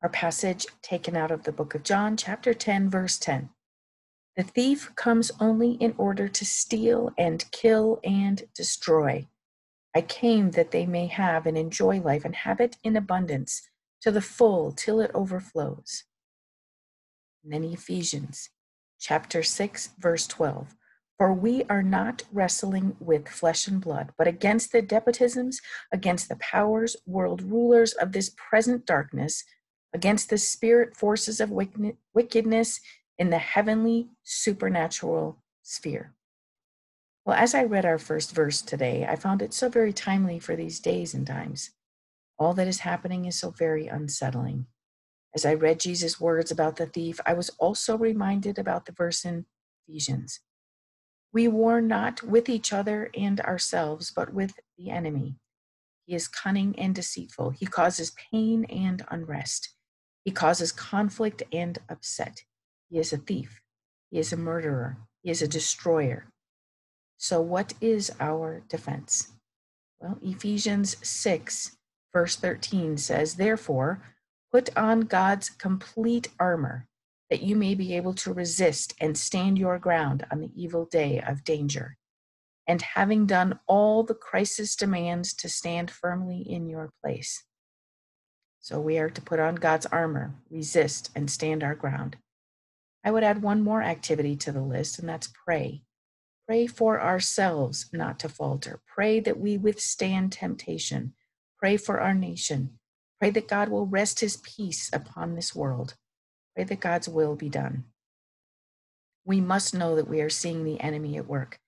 Our passage taken out of the book of John, chapter 10, verse 10. The thief comes only in order to steal and kill and destroy. I came that they may have and enjoy life and have it in abundance to the full till it overflows. And then Ephesians chapter 6, verse 12. For we are not wrestling with flesh and blood, but against the despotisms, against the powers, world rulers of this present darkness against the spirit forces of wickedness in the heavenly supernatural sphere. Well, as I read our first verse today, I found it so very timely for these days and times. All that is happening is so very unsettling. As I read Jesus' words about the thief, I was also reminded about the verse in Ephesians. We war not with each other and ourselves, but with the enemy. He is cunning and deceitful. He causes pain and unrest. He causes conflict and upset. He is a thief. He is a murderer. He is a destroyer. So, what is our defense? Well, Ephesians 6, verse 13 says, Therefore, put on God's complete armor, that you may be able to resist and stand your ground on the evil day of danger. And having done all the crisis demands to stand firmly in your place. So we are to put on God's armor, resist, and stand our ground. I would add one more activity to the list, and that's pray. Pray for ourselves not to falter. Pray that we withstand temptation. Pray for our nation. Pray that God will rest his peace upon this world. Pray that God's will be done. We must know that we are seeing the enemy at work.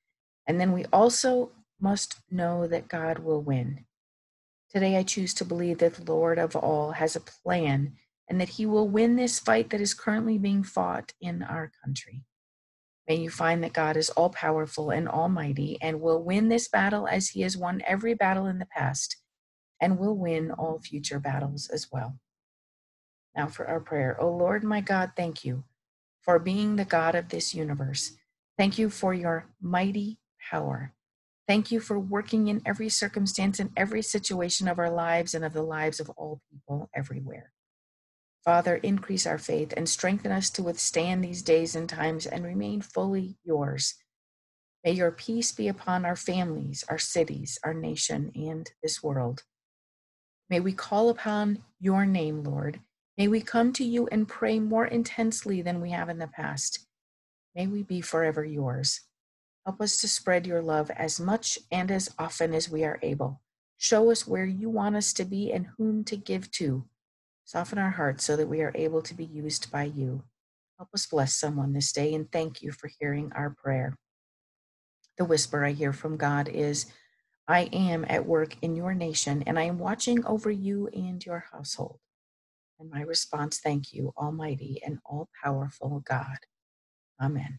And then we also must know that God will win. Today, I choose to believe that the Lord of all has a plan and that he will win this fight that is currently being fought in our country. May you find that God is all powerful and almighty and will win this battle as he has won every battle in the past and will win all future battles as well. Now for our prayer. O oh Lord, my God, thank you for being the God of this universe. Thank you for your mighty power. Thank you for working in every circumstance and every situation of our lives and of the lives of all people everywhere. Father, increase our faith and strengthen us to withstand these days and times and remain fully yours. May your peace be upon our families, our cities, our nation, and this world. May we call upon your name, Lord. May we come to you and pray more intensely than we have in the past. May we be forever yours. Help us to spread your love as much and as often as we are able. Show us where you want us to be and whom to give to. Soften our hearts so that we are able to be used by you. Help us bless someone this day and thank you for hearing our prayer. The whisper I hear from God is I am at work in your nation and I am watching over you and your household. And my response, thank you, Almighty and all powerful God. Amen.